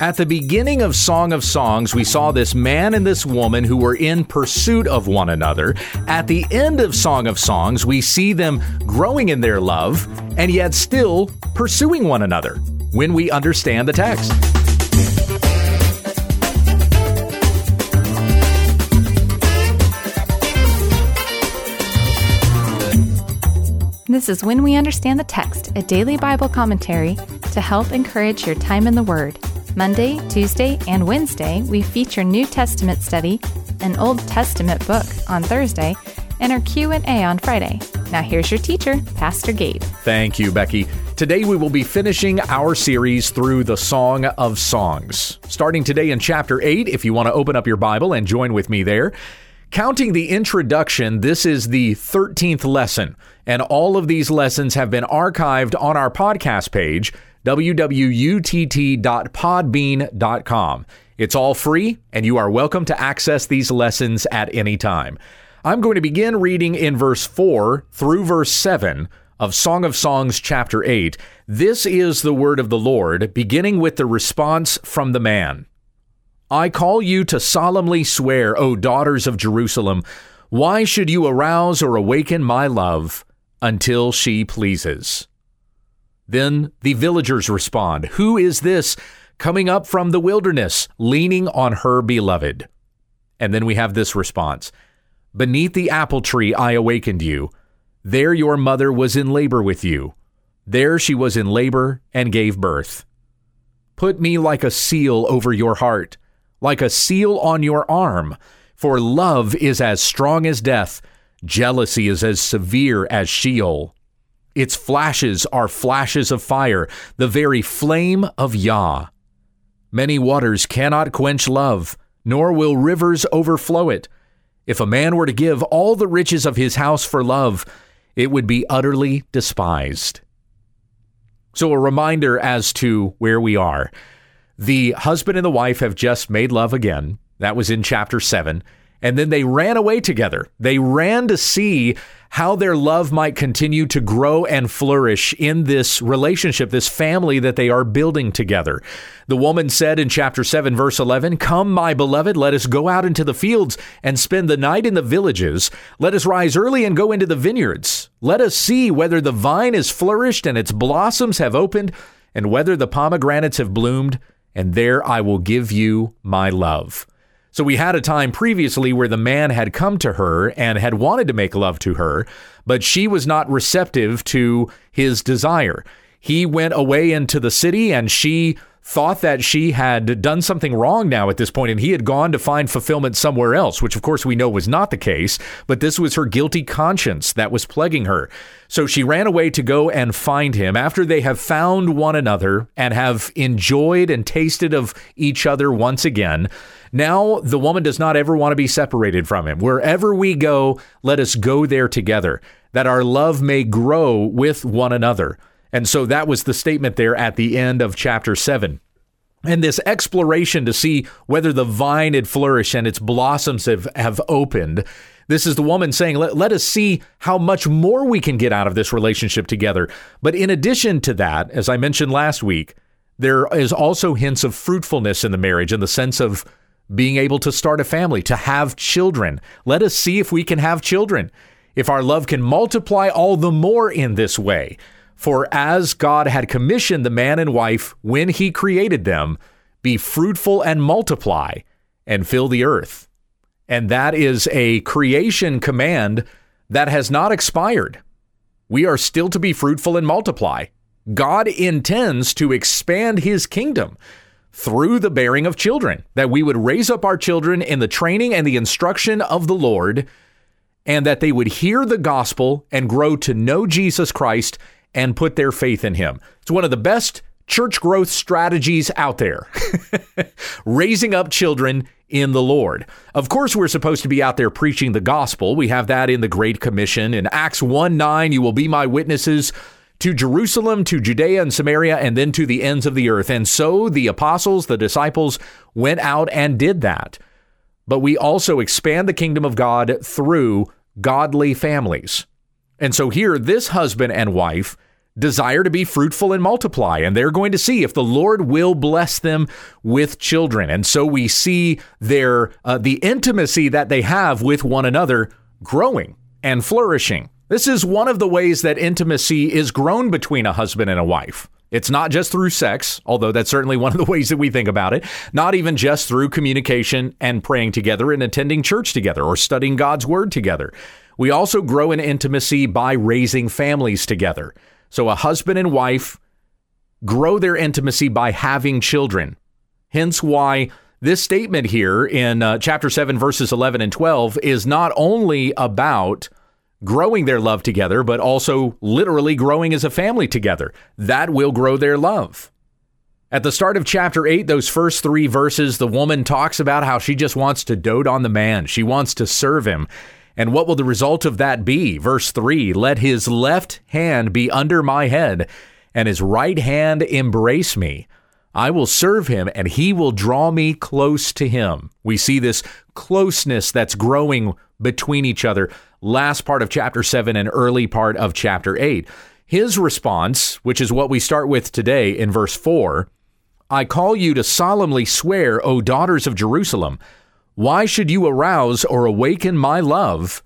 At the beginning of Song of Songs, we saw this man and this woman who were in pursuit of one another. At the end of Song of Songs, we see them growing in their love and yet still pursuing one another when we understand the text. This is When We Understand the Text, a daily Bible commentary to help encourage your time in the Word. Monday, Tuesday, and Wednesday, we feature New Testament study, an Old Testament book on Thursday, and our Q&A on Friday. Now here's your teacher, Pastor Gabe. Thank you, Becky. Today we will be finishing our series through the Song of Songs. Starting today in chapter 8, if you want to open up your Bible and join with me there. Counting the introduction, this is the 13th lesson, and all of these lessons have been archived on our podcast page, www.utt.podbean.com. It's all free, and you are welcome to access these lessons at any time. I'm going to begin reading in verse 4 through verse 7 of Song of Songs, chapter 8. This is the word of the Lord, beginning with the response from the man. I call you to solemnly swear, O daughters of Jerusalem, why should you arouse or awaken my love until she pleases? Then the villagers respond, Who is this coming up from the wilderness, leaning on her beloved? And then we have this response Beneath the apple tree I awakened you. There your mother was in labor with you. There she was in labor and gave birth. Put me like a seal over your heart like a seal on your arm. For love is as strong as death, jealousy is as severe as Sheol. Its flashes are flashes of fire, the very flame of Yah. Many waters cannot quench love, nor will rivers overflow it. If a man were to give all the riches of his house for love, it would be utterly despised. So, a reminder as to where we are. The husband and the wife have just made love again. That was in chapter 7. And then they ran away together. They ran to see how their love might continue to grow and flourish in this relationship, this family that they are building together. The woman said in chapter 7, verse 11, Come, my beloved, let us go out into the fields and spend the night in the villages. Let us rise early and go into the vineyards. Let us see whether the vine is flourished and its blossoms have opened, and whether the pomegranates have bloomed and there I will give you my love. So we had a time previously where the man had come to her and had wanted to make love to her, but she was not receptive to his desire. He went away into the city and she thought that she had done something wrong now at this point and he had gone to find fulfillment somewhere else, which of course we know was not the case, but this was her guilty conscience that was plaguing her. So she ran away to go and find him after they have found one another and have enjoyed and tasted of each other once again. Now the woman does not ever want to be separated from him. Wherever we go, let us go there together, that our love may grow with one another. And so that was the statement there at the end of chapter 7. And this exploration to see whether the vine had flourished and its blossoms have, have opened. This is the woman saying, let, let us see how much more we can get out of this relationship together. But in addition to that, as I mentioned last week, there is also hints of fruitfulness in the marriage in the sense of being able to start a family, to have children. Let us see if we can have children. If our love can multiply all the more in this way. For as God had commissioned the man and wife when he created them, be fruitful and multiply and fill the earth. And that is a creation command that has not expired. We are still to be fruitful and multiply. God intends to expand his kingdom through the bearing of children, that we would raise up our children in the training and the instruction of the Lord, and that they would hear the gospel and grow to know Jesus Christ and put their faith in him. It's one of the best church growth strategies out there. Raising up children in the Lord. Of course, we're supposed to be out there preaching the gospel. We have that in the Great Commission. In Acts 1 9, you will be my witnesses to Jerusalem, to Judea and Samaria, and then to the ends of the earth. And so the apostles, the disciples, went out and did that. But we also expand the kingdom of God through godly families. And so here, this husband and wife desire to be fruitful and multiply, and they're going to see if the Lord will bless them with children. And so we see their uh, the intimacy that they have with one another growing and flourishing. This is one of the ways that intimacy is grown between a husband and a wife. It's not just through sex, although that's certainly one of the ways that we think about it. Not even just through communication and praying together and attending church together or studying God's word together. We also grow in intimacy by raising families together. So a husband and wife grow their intimacy by having children. Hence why this statement here in uh, chapter 7, verses 11 and 12 is not only about growing their love together, but also literally growing as a family together. That will grow their love. At the start of chapter 8, those first three verses, the woman talks about how she just wants to dote on the man. She wants to serve him. And what will the result of that be? Verse 3 Let his left hand be under my head, and his right hand embrace me. I will serve him, and he will draw me close to him. We see this closeness that's growing between each other. Last part of chapter 7 and early part of chapter 8. His response, which is what we start with today in verse 4 I call you to solemnly swear, O daughters of Jerusalem why should you arouse or awaken my love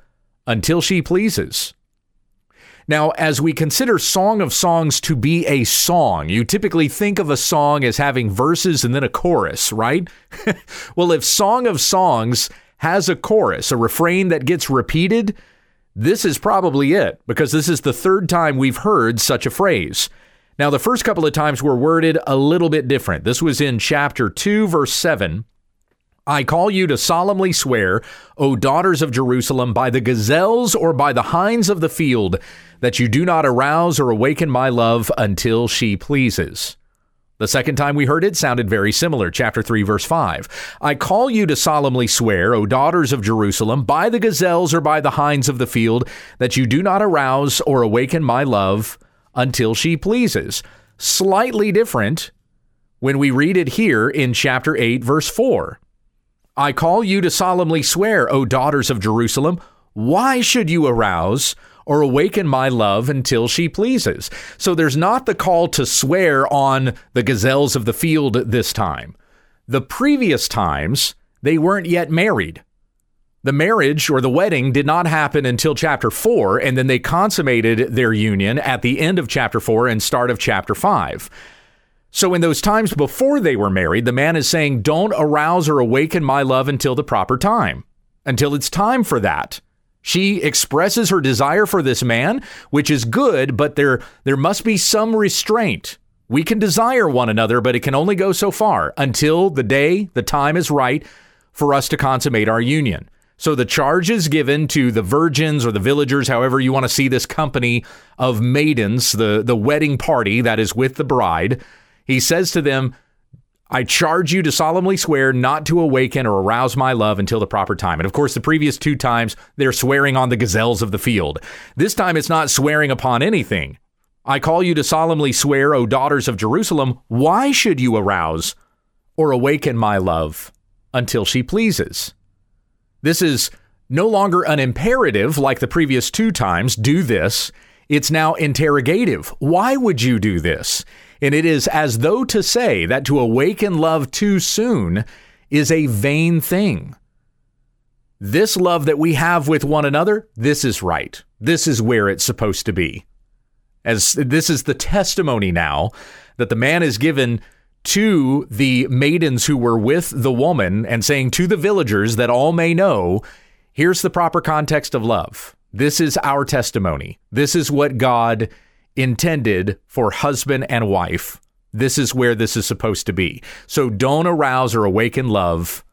until she pleases? Now, as we consider Song of Songs to be a song, you typically think of a song as having verses and then a chorus, right? well, if Song of Songs has a chorus, a refrain that gets repeated, this is probably it, because this is the third time we've heard such a phrase. Now, the first couple of times were worded a little bit different. This was in chapter 2, verse 7, I call you to solemnly swear, O daughters of Jerusalem, by the gazelles or by the hinds of the field, that you do not arouse or awaken my love until she pleases. The second time we heard it sounded very similar. Chapter 3, verse 5. I call you to solemnly swear, O daughters of Jerusalem, by the gazelles or by the hinds of the field, that you do not arouse or awaken my love until she pleases. Slightly different when we read it here in chapter 8, verse 4. I call you to solemnly swear, O daughters of Jerusalem, why should you arouse or awaken my love until she pleases? So there's not the call to swear on the gazelles of the field this time. The previous times, they weren't yet married. The marriage or the wedding did not happen until chapter 4, and then they consummated their union at the end of chapter 4 and start of chapter 5. So, in those times before they were married, the man is saying, Don't arouse or awaken my love until the proper time, until it's time for that. She expresses her desire for this man, which is good, but there, there must be some restraint. We can desire one another, but it can only go so far until the day, the time is right for us to consummate our union. So the charge is given to the virgins or the villagers, however you want to see this company of maidens, the, the wedding party that is with the bride. He says to them, I charge you to solemnly swear not to awaken or arouse my love until the proper time. And of course, the previous two times, they're swearing on the gazelles of the field. This time, it's not swearing upon anything. I call you to solemnly swear, O daughters of Jerusalem, why should you arouse or awaken my love until she pleases? This is no longer an imperative like the previous two times, do this. It's now interrogative. Why would you do this? And it is as though to say that to awaken love too soon is a vain thing. This love that we have with one another, this is right. This is where it's supposed to be. As this is the testimony now that the man is given to the maidens who were with the woman and saying to the villagers that all may know, here's the proper context of love. This is our testimony. This is what God intended for husband and wife. This is where this is supposed to be. So don't arouse or awaken love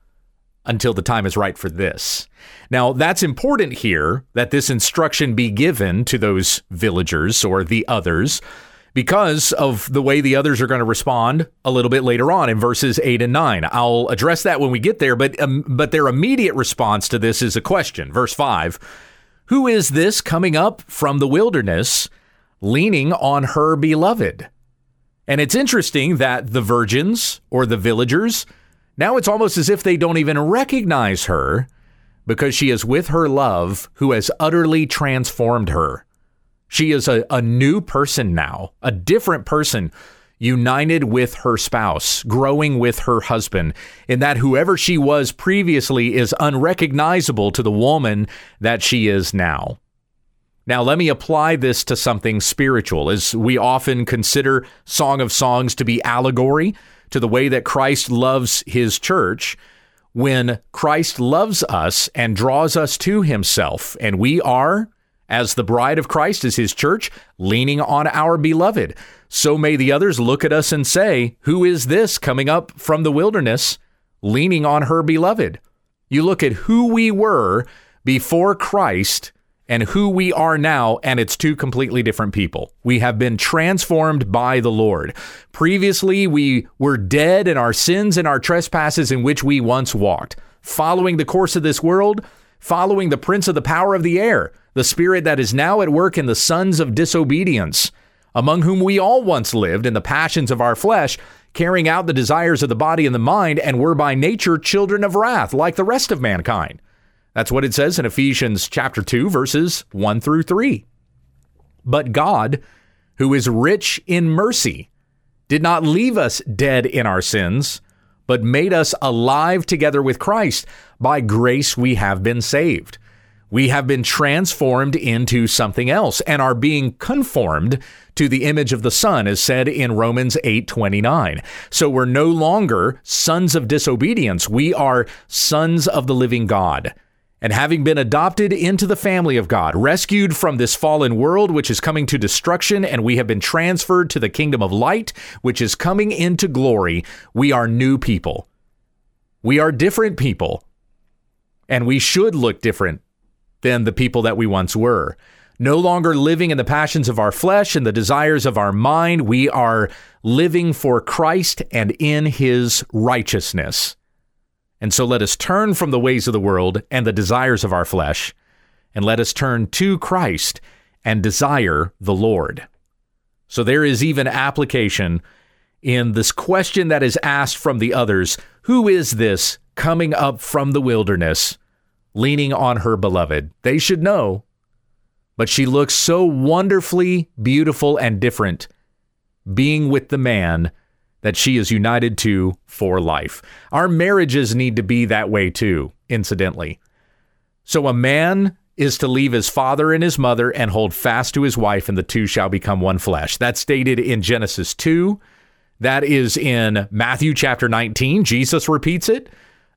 until the time is right for this. Now, that's important here that this instruction be given to those villagers or the others because of the way the others are going to respond a little bit later on in verses 8 and 9. I'll address that when we get there, but um, but their immediate response to this is a question. Verse 5. Who is this coming up from the wilderness leaning on her beloved. And it's interesting that the virgins or the villagers, now it's almost as if they don't even recognize her because she is with her love who has utterly transformed her. She is a, a new person now, a different person, united with her spouse, growing with her husband, in that whoever she was previously is unrecognizable to the woman that she is now. Now, let me apply this to something spiritual, as we often consider Song of Songs to be allegory to the way that Christ loves his church. When Christ loves us and draws us to himself, and we are, as the bride of Christ, as his church, leaning on our beloved, so may the others look at us and say, Who is this coming up from the wilderness, leaning on her beloved? You look at who we were before Christ and who we are now, and it's two completely different people. We have been transformed by the Lord. Previously, we were dead in our sins and our trespasses in which we once walked, following the course of this world, following the prince of the power of the air, the spirit that is now at work in the sons of disobedience, among whom we all once lived in the passions of our flesh, carrying out the desires of the body and the mind, and were by nature children of wrath, like the rest of mankind. That's what it says in Ephesians chapter 2 verses 1 through 3. But God, who is rich in mercy, did not leave us dead in our sins, but made us alive together with Christ. By grace we have been saved. We have been transformed into something else and are being conformed to the image of the Son, as said in Romans 8:29. So we're no longer sons of disobedience. We are sons of the living God and having been adopted into the family of God, rescued from this fallen world which is coming to destruction, and we have been transferred to the kingdom of light which is coming into glory, we are new people. We are different people, and we should look different than the people that we once were. No longer living in the passions of our flesh and the desires of our mind, we are living for Christ and in his righteousness. And so let us turn from the ways of the world and the desires of our flesh, and let us turn to Christ and desire the Lord. So there is even application in this question that is asked from the others Who is this coming up from the wilderness, leaning on her beloved? They should know. But she looks so wonderfully beautiful and different, being with the man that she is united to for life. Our marriages need to be that way too, incidentally. So a man is to leave his father and his mother and hold fast to his wife, and the two shall become one flesh. That's stated in Genesis 2. That is in Matthew chapter 19. Jesus repeats it.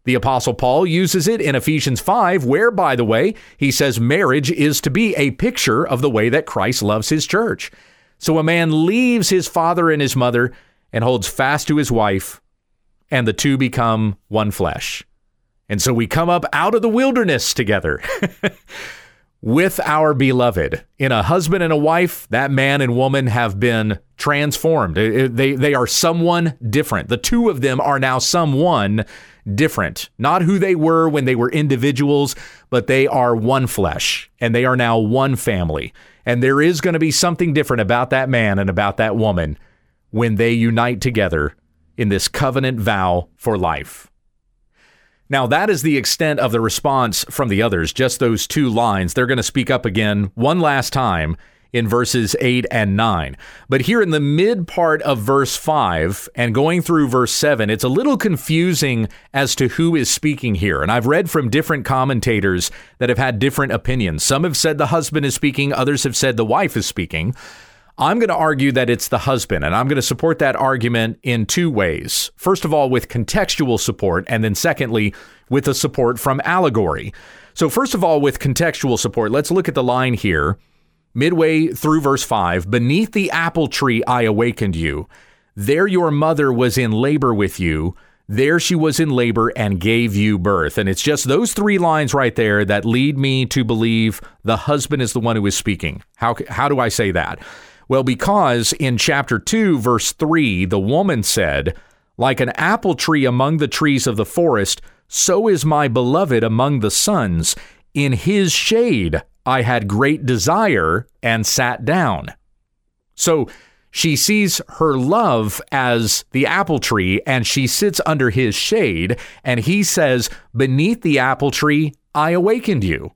The Apostle Paul uses it in Ephesians 5, where, by the way, he says marriage is to be a picture of the way that Christ loves his church. So a man leaves his father and his mother and holds fast to his wife, and the two become one flesh. And so we come up out of the wilderness together with our beloved. In a husband and a wife, that man and woman have been transformed. They, they are someone different. The two of them are now someone different. Not who they were when they were individuals, but they are one flesh and they are now one family. And there is going to be something different about that man and about that woman when they unite together in this covenant vow for life. Now, that is the extent of the response from the others, just those two lines. They're going to speak up again one last time in verses 8 and 9. But here in the mid part of verse 5 and going through verse 7, it's a little confusing as to who is speaking here. And I've read from different commentators that have had different opinions. Some have said the husband is speaking, others have said the wife is speaking. I'm going to argue that it's the husband, and I'm going to support that argument in two ways. First of all, with contextual support, and then secondly, with the support from allegory. So, first of all, with contextual support, let's look at the line here, midway through verse 5 Beneath the apple tree I awakened you. There your mother was in labor with you. There she was in labor and gave you birth. And it's just those three lines right there that lead me to believe the husband is the one who is speaking. How, how do I say that? Well, because in chapter 2, verse 3, the woman said, Like an apple tree among the trees of the forest, so is my beloved among the sons. In his shade I had great desire and sat down. So she sees her love as the apple tree and she sits under his shade. And he says, Beneath the apple tree, I awakened you.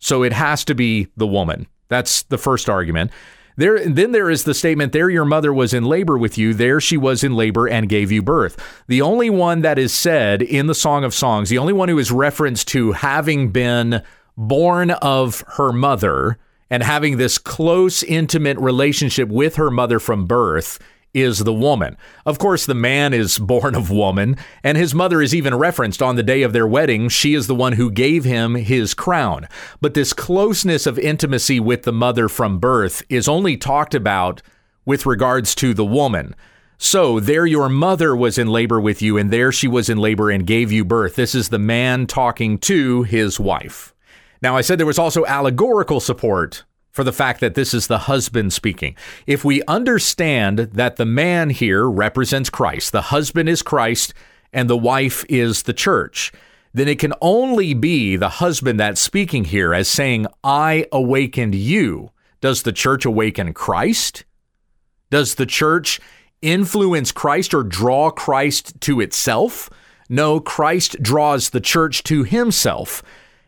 So it has to be the woman. That's the first argument. There, then there is the statement, There your mother was in labor with you, there she was in labor and gave you birth. The only one that is said in the Song of Songs, the only one who is referenced to having been born of her mother and having this close, intimate relationship with her mother from birth is the woman. Of course, the man is born of woman, and his mother is even referenced on the day of their wedding. She is the one who gave him his crown. But this closeness of intimacy with the mother from birth is only talked about with regards to the woman. So, there your mother was in labor with you, and there she was in labor and gave you birth. This is the man talking to his wife. Now, I said there was also allegorical support for the fact that this is the husband speaking. If we understand that the man here represents Christ, the husband is Christ, and the wife is the church, then it can only be the husband that's speaking here as saying, I awakened you. Does the church awaken Christ? Does the church influence Christ or draw Christ to itself? No, Christ draws the church to himself.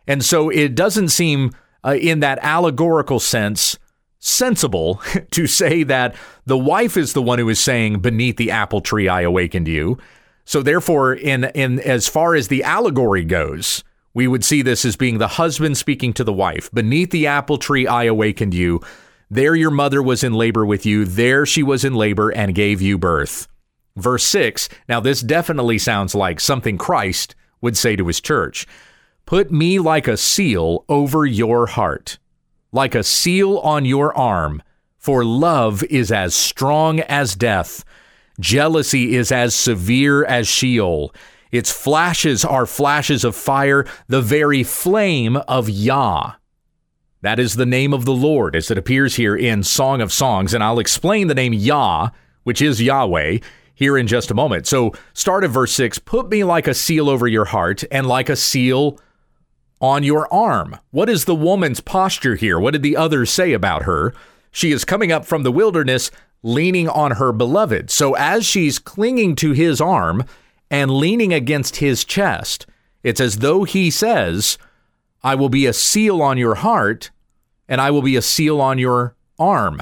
And so it doesn't seem uh, in that allegorical sense, sensible to say that the wife is the one who is saying, "Beneath the apple tree, I awakened you." So therefore, in in as far as the allegory goes, we would see this as being the husband speaking to the wife. Beneath the apple tree, I awakened you. There your mother was in labor with you. There she was in labor and gave you birth. Verse 6. Now, this definitely sounds like something Christ would say to his church. Put me like a seal over your heart, like a seal on your arm, for love is as strong as death. Jealousy is as severe as Sheol. Its flashes are flashes of fire, the very flame of Yah. That is the name of the Lord as it appears here in Song of Songs. And I'll explain the name Yah, which is Yahweh, here in just a moment. So start at verse 6 Put me like a seal over your heart, and like a seal on your arm. What is the woman's posture here? What did the others say about her? She is coming up from the wilderness, leaning on her beloved. So as she's clinging to his arm and leaning against his chest, it's as though he says, I will be a seal on your heart, and I will be a seal on your arm.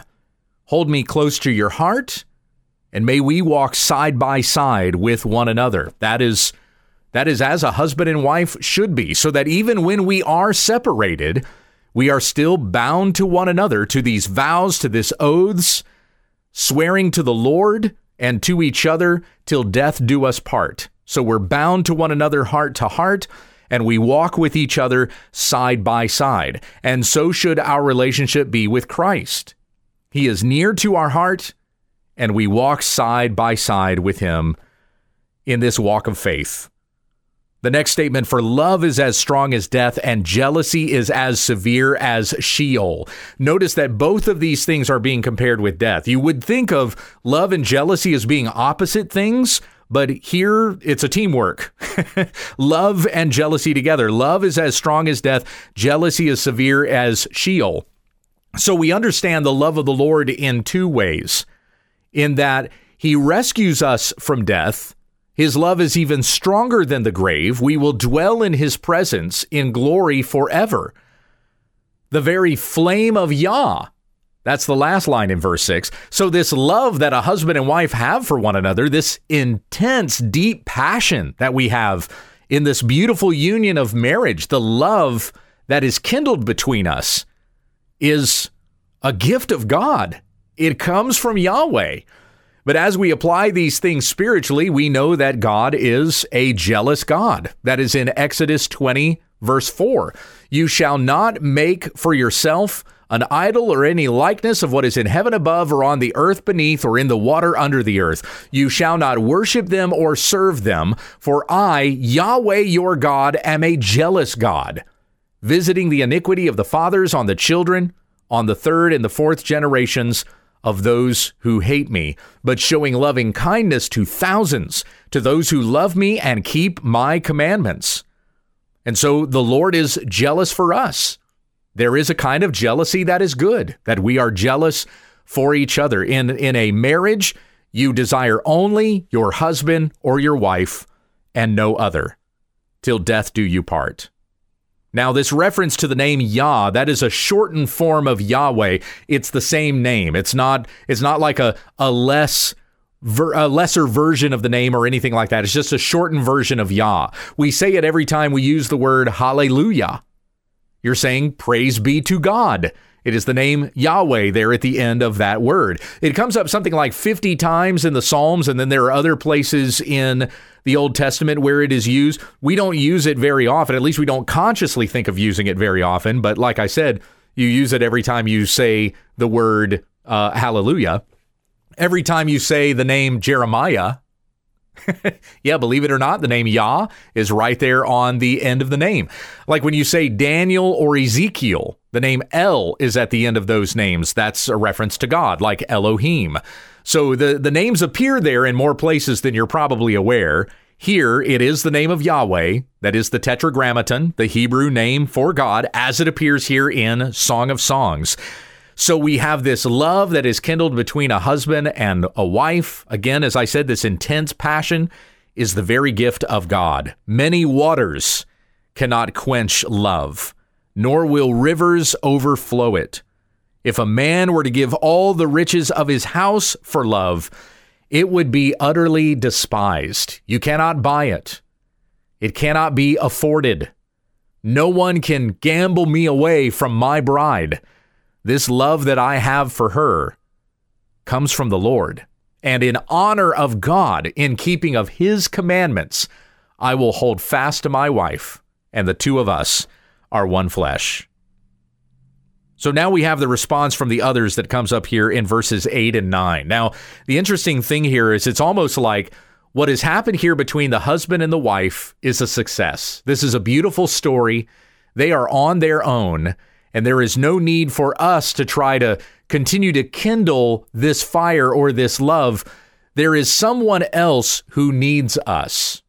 Hold me close to your heart, and may we walk side by side with one another. That is that is as a husband and wife should be, so that even when we are separated, we are still bound to one another, to these vows, to this oaths, swearing to the Lord and to each other till death do us part. So we're bound to one another heart to heart, and we walk with each other side by side. And so should our relationship be with Christ. He is near to our heart, and we walk side by side with him in this walk of faith. The next statement for love is as strong as death and jealousy is as severe as Sheol. Notice that both of these things are being compared with death. You would think of love and jealousy as being opposite things, but here it's a teamwork. love and jealousy together. Love is as strong as death, jealousy is severe as Sheol. So we understand the love of the Lord in two ways in that he rescues us from death his love is even stronger than the grave. We will dwell in his presence in glory forever. The very flame of Yah. That's the last line in verse 6. So, this love that a husband and wife have for one another, this intense, deep passion that we have in this beautiful union of marriage, the love that is kindled between us, is a gift of God. It comes from Yahweh. But as we apply these things spiritually, we know that God is a jealous God. That is in Exodus 20, verse 4. You shall not make for yourself an idol or any likeness of what is in heaven above or on the earth beneath or in the water under the earth. You shall not worship them or serve them, for I, Yahweh your God, am a jealous God, visiting the iniquity of the fathers on the children, on the third and the fourth generations of those who hate me, but showing loving kindness to thousands, to those who love me and keep my commandments. And so the Lord is jealous for us. There is a kind of jealousy that is good, that we are jealous for each other. In, in a marriage, you desire only your husband or your wife and no other, till death do you part. Now, this reference to the name Yah, that is a shortened form of Yahweh. It's the same name. It's not it's not like a, a less ver, a lesser version of the name or anything like that. It's just a shortened version of Yah. We say it every time we use the word hallelujah. You're saying praise be to God. It is the name Yahweh there at the end of that word. It comes up something like 50 times in the Psalms, and then there are other places in the Old Testament where it is used. We don't use it very often, at least we don't consciously think of using it very often. But like I said, you use it every time you say the word uh, hallelujah. Every time you say the name Jeremiah, yeah, believe it or not, the name Yah is right there on the end of the name. Like when you say Daniel or Ezekiel, the name El is at the end of those names. That's a reference to God, like Elohim. So the, the names appear there in more places than you're probably aware. Here, it is the name of Yahweh, that is the Tetragrammaton, the Hebrew name for God, as it appears here in Song of Songs. So we have this love that is kindled between a husband and a wife. Again, as I said, this intense passion is the very gift of God. Many waters cannot quench love nor will rivers overflow it. If a man were to give all the riches of his house for love, it would be utterly despised. You cannot buy it, it cannot be afforded. No one can gamble me away from my bride. This love that I have for her comes from the Lord. And in honor of God, in keeping of his commandments, I will hold fast to my wife, and the two of us are one flesh. So now we have the response from the others that comes up here in verses 8 and 9. Now, the interesting thing here is it's almost like what has happened here between the husband and the wife is a success. This is a beautiful story. They are on their own, and there is no need for us to try to continue to kindle this fire or this love. There is someone else who needs us.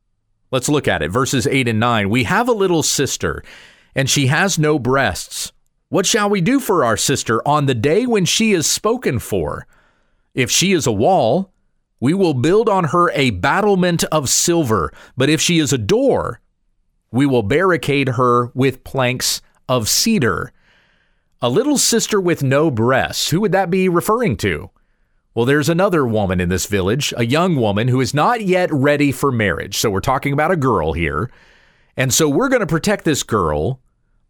Let's look at it. Verses 8 and 9. We have a little sister and she has no breasts. What shall we do for our sister on the day when she is spoken for? If she is a wall, we will build on her a battlement of silver, but if she is a door, we will barricade her with planks of cedar. A little sister with no breasts, who would that be referring to? Well, there's another woman in this village, a young woman who is not yet ready for marriage. So we're talking about a girl here. And so we're going to protect this girl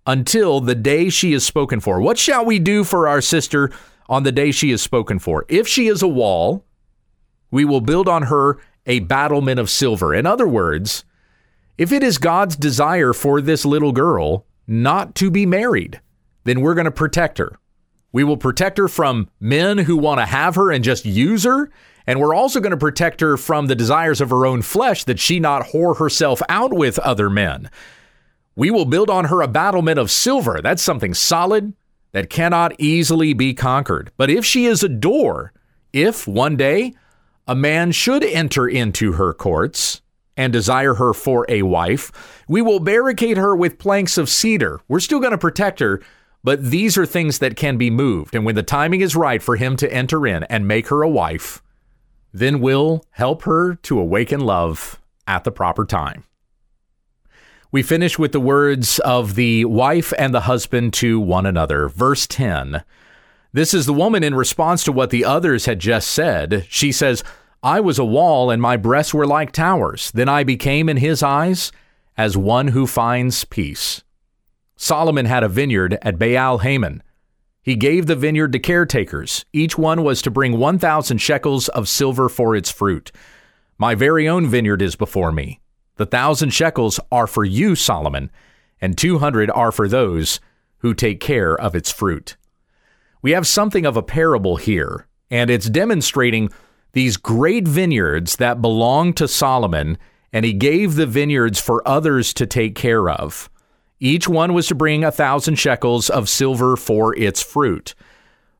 until the day she is spoken for. What shall we do for our sister on the day she is spoken for? If she is a wall, we will build on her a battlement of silver. In other words, if it is God's desire for this little girl not to be married, then we're going to protect her. We will protect her from men who want to have her and just use her and we're also going to protect her from the desires of her own flesh that she not whore herself out with other men. We will build on her a battlement of silver. That's something solid that cannot easily be conquered. But if she is a door, if one day a man should enter into her courts and desire her for a wife, we will barricade her with planks of cedar. We're still going to protect her, but these are things that can be moved. And when the timing is right for him to enter in and make her a wife, then we'll help her to awaken love at the proper time. We finish with the words of the wife and the husband to one another. Verse 10. This is the woman in response to what the others had just said. She says, I was a wall and my breasts were like towers. Then I became in his eyes as one who finds peace. Solomon had a vineyard at Baal Hamon he gave the vineyard to caretakers. Each one was to bring 1,000 shekels of silver for its fruit. My very own vineyard is before me. The thousand shekels are for you, Solomon, and 200 are for those who take care of its fruit. We have something of a parable here, and it's demonstrating these great vineyards that belong to Solomon, and he gave the vineyards for others to take care of. Each one was to bring a thousand shekels of silver for its fruit.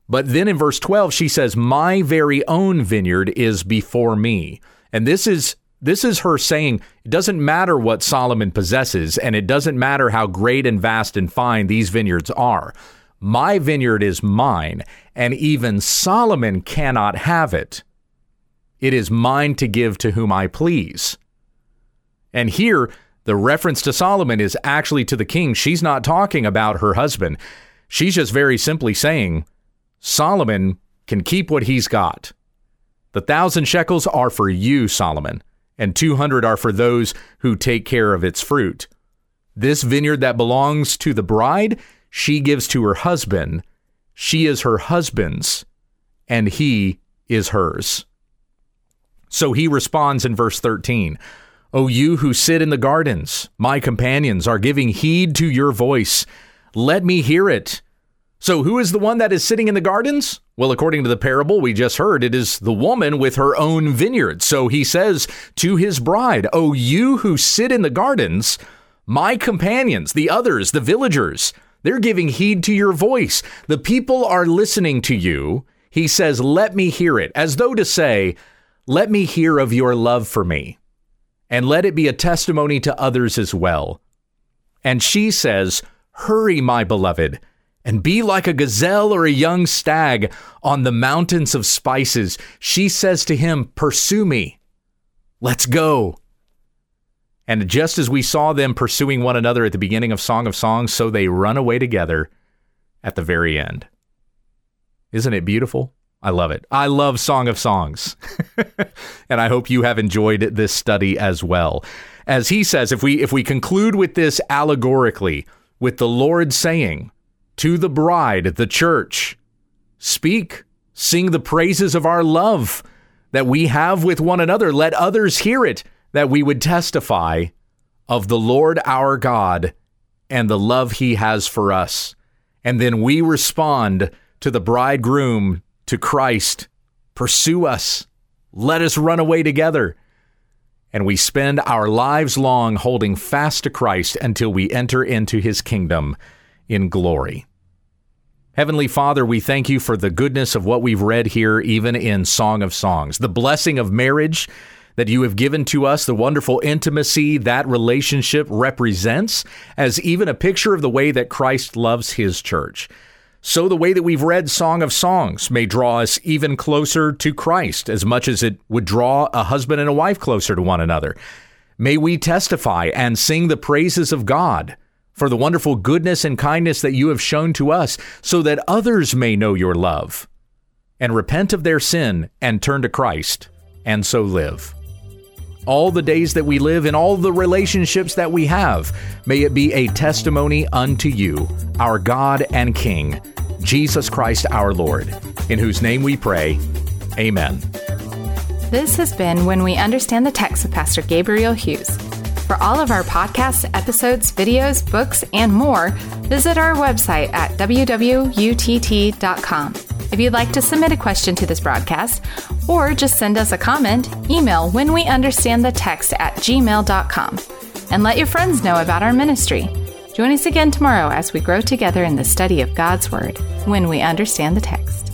But then in verse 12, she says, My very own vineyard is before me. And this is this is her saying it doesn't matter what Solomon possesses, and it doesn't matter how great and vast and fine these vineyards are. My vineyard is mine, and even Solomon cannot have it. It is mine to give to whom I please. And here, The reference to Solomon is actually to the king. She's not talking about her husband. She's just very simply saying Solomon can keep what he's got. The thousand shekels are for you, Solomon, and 200 are for those who take care of its fruit. This vineyard that belongs to the bride, she gives to her husband. She is her husband's, and he is hers. So he responds in verse 13 O you who sit in the gardens, my companions are giving heed to your voice. Let me hear it. So, who is the one that is sitting in the gardens? Well, according to the parable we just heard, it is the woman with her own vineyard. So he says to his bride, O you who sit in the gardens, my companions, the others, the villagers, they're giving heed to your voice. The people are listening to you. He says, Let me hear it, as though to say, Let me hear of your love for me, and let it be a testimony to others as well. And she says, Hurry, my beloved and be like a gazelle or a young stag on the mountains of spices. She says to him, Pursue me. Let's go. And just as we saw them pursuing one another at the beginning of Song of Songs, so they run away together at the very end. Isn't it beautiful? I love it. I love Song of Songs. and I hope you have enjoyed this study as well. As he says, if we if we conclude with this allegorically, with the Lord saying, to the bride, the church. Speak, sing the praises of our love that we have with one another. Let others hear it, that we would testify of the Lord our God and the love he has for us. And then we respond to the bridegroom, to Christ. Pursue us. Let us run away together. And we spend our lives long holding fast to Christ until we enter into his kingdom in glory. Heavenly Father, we thank you for the goodness of what we've read here, even in Song of Songs, the blessing of marriage that you have given to us, the wonderful intimacy that relationship represents, as even a picture of the way that Christ loves his church. So, the way that we've read Song of Songs may draw us even closer to Christ, as much as it would draw a husband and a wife closer to one another. May we testify and sing the praises of God for the wonderful goodness and kindness that you have shown to us, so that others may know your love and repent of their sin and turn to Christ, and so live. All the days that we live and all the relationships that we have, may it be a testimony unto you, our God and King, Jesus Christ our Lord, in whose name we pray. Amen. This has been When We Understand the Text with Pastor Gabriel Hughes. For all of our podcasts, episodes, videos, books, and more, visit our website at www.utt.com. If you'd like to submit a question to this broadcast or just send us a comment, email when we understand the text at gmail.com and let your friends know about our ministry. Join us again tomorrow as we grow together in the study of God's Word when we understand the text.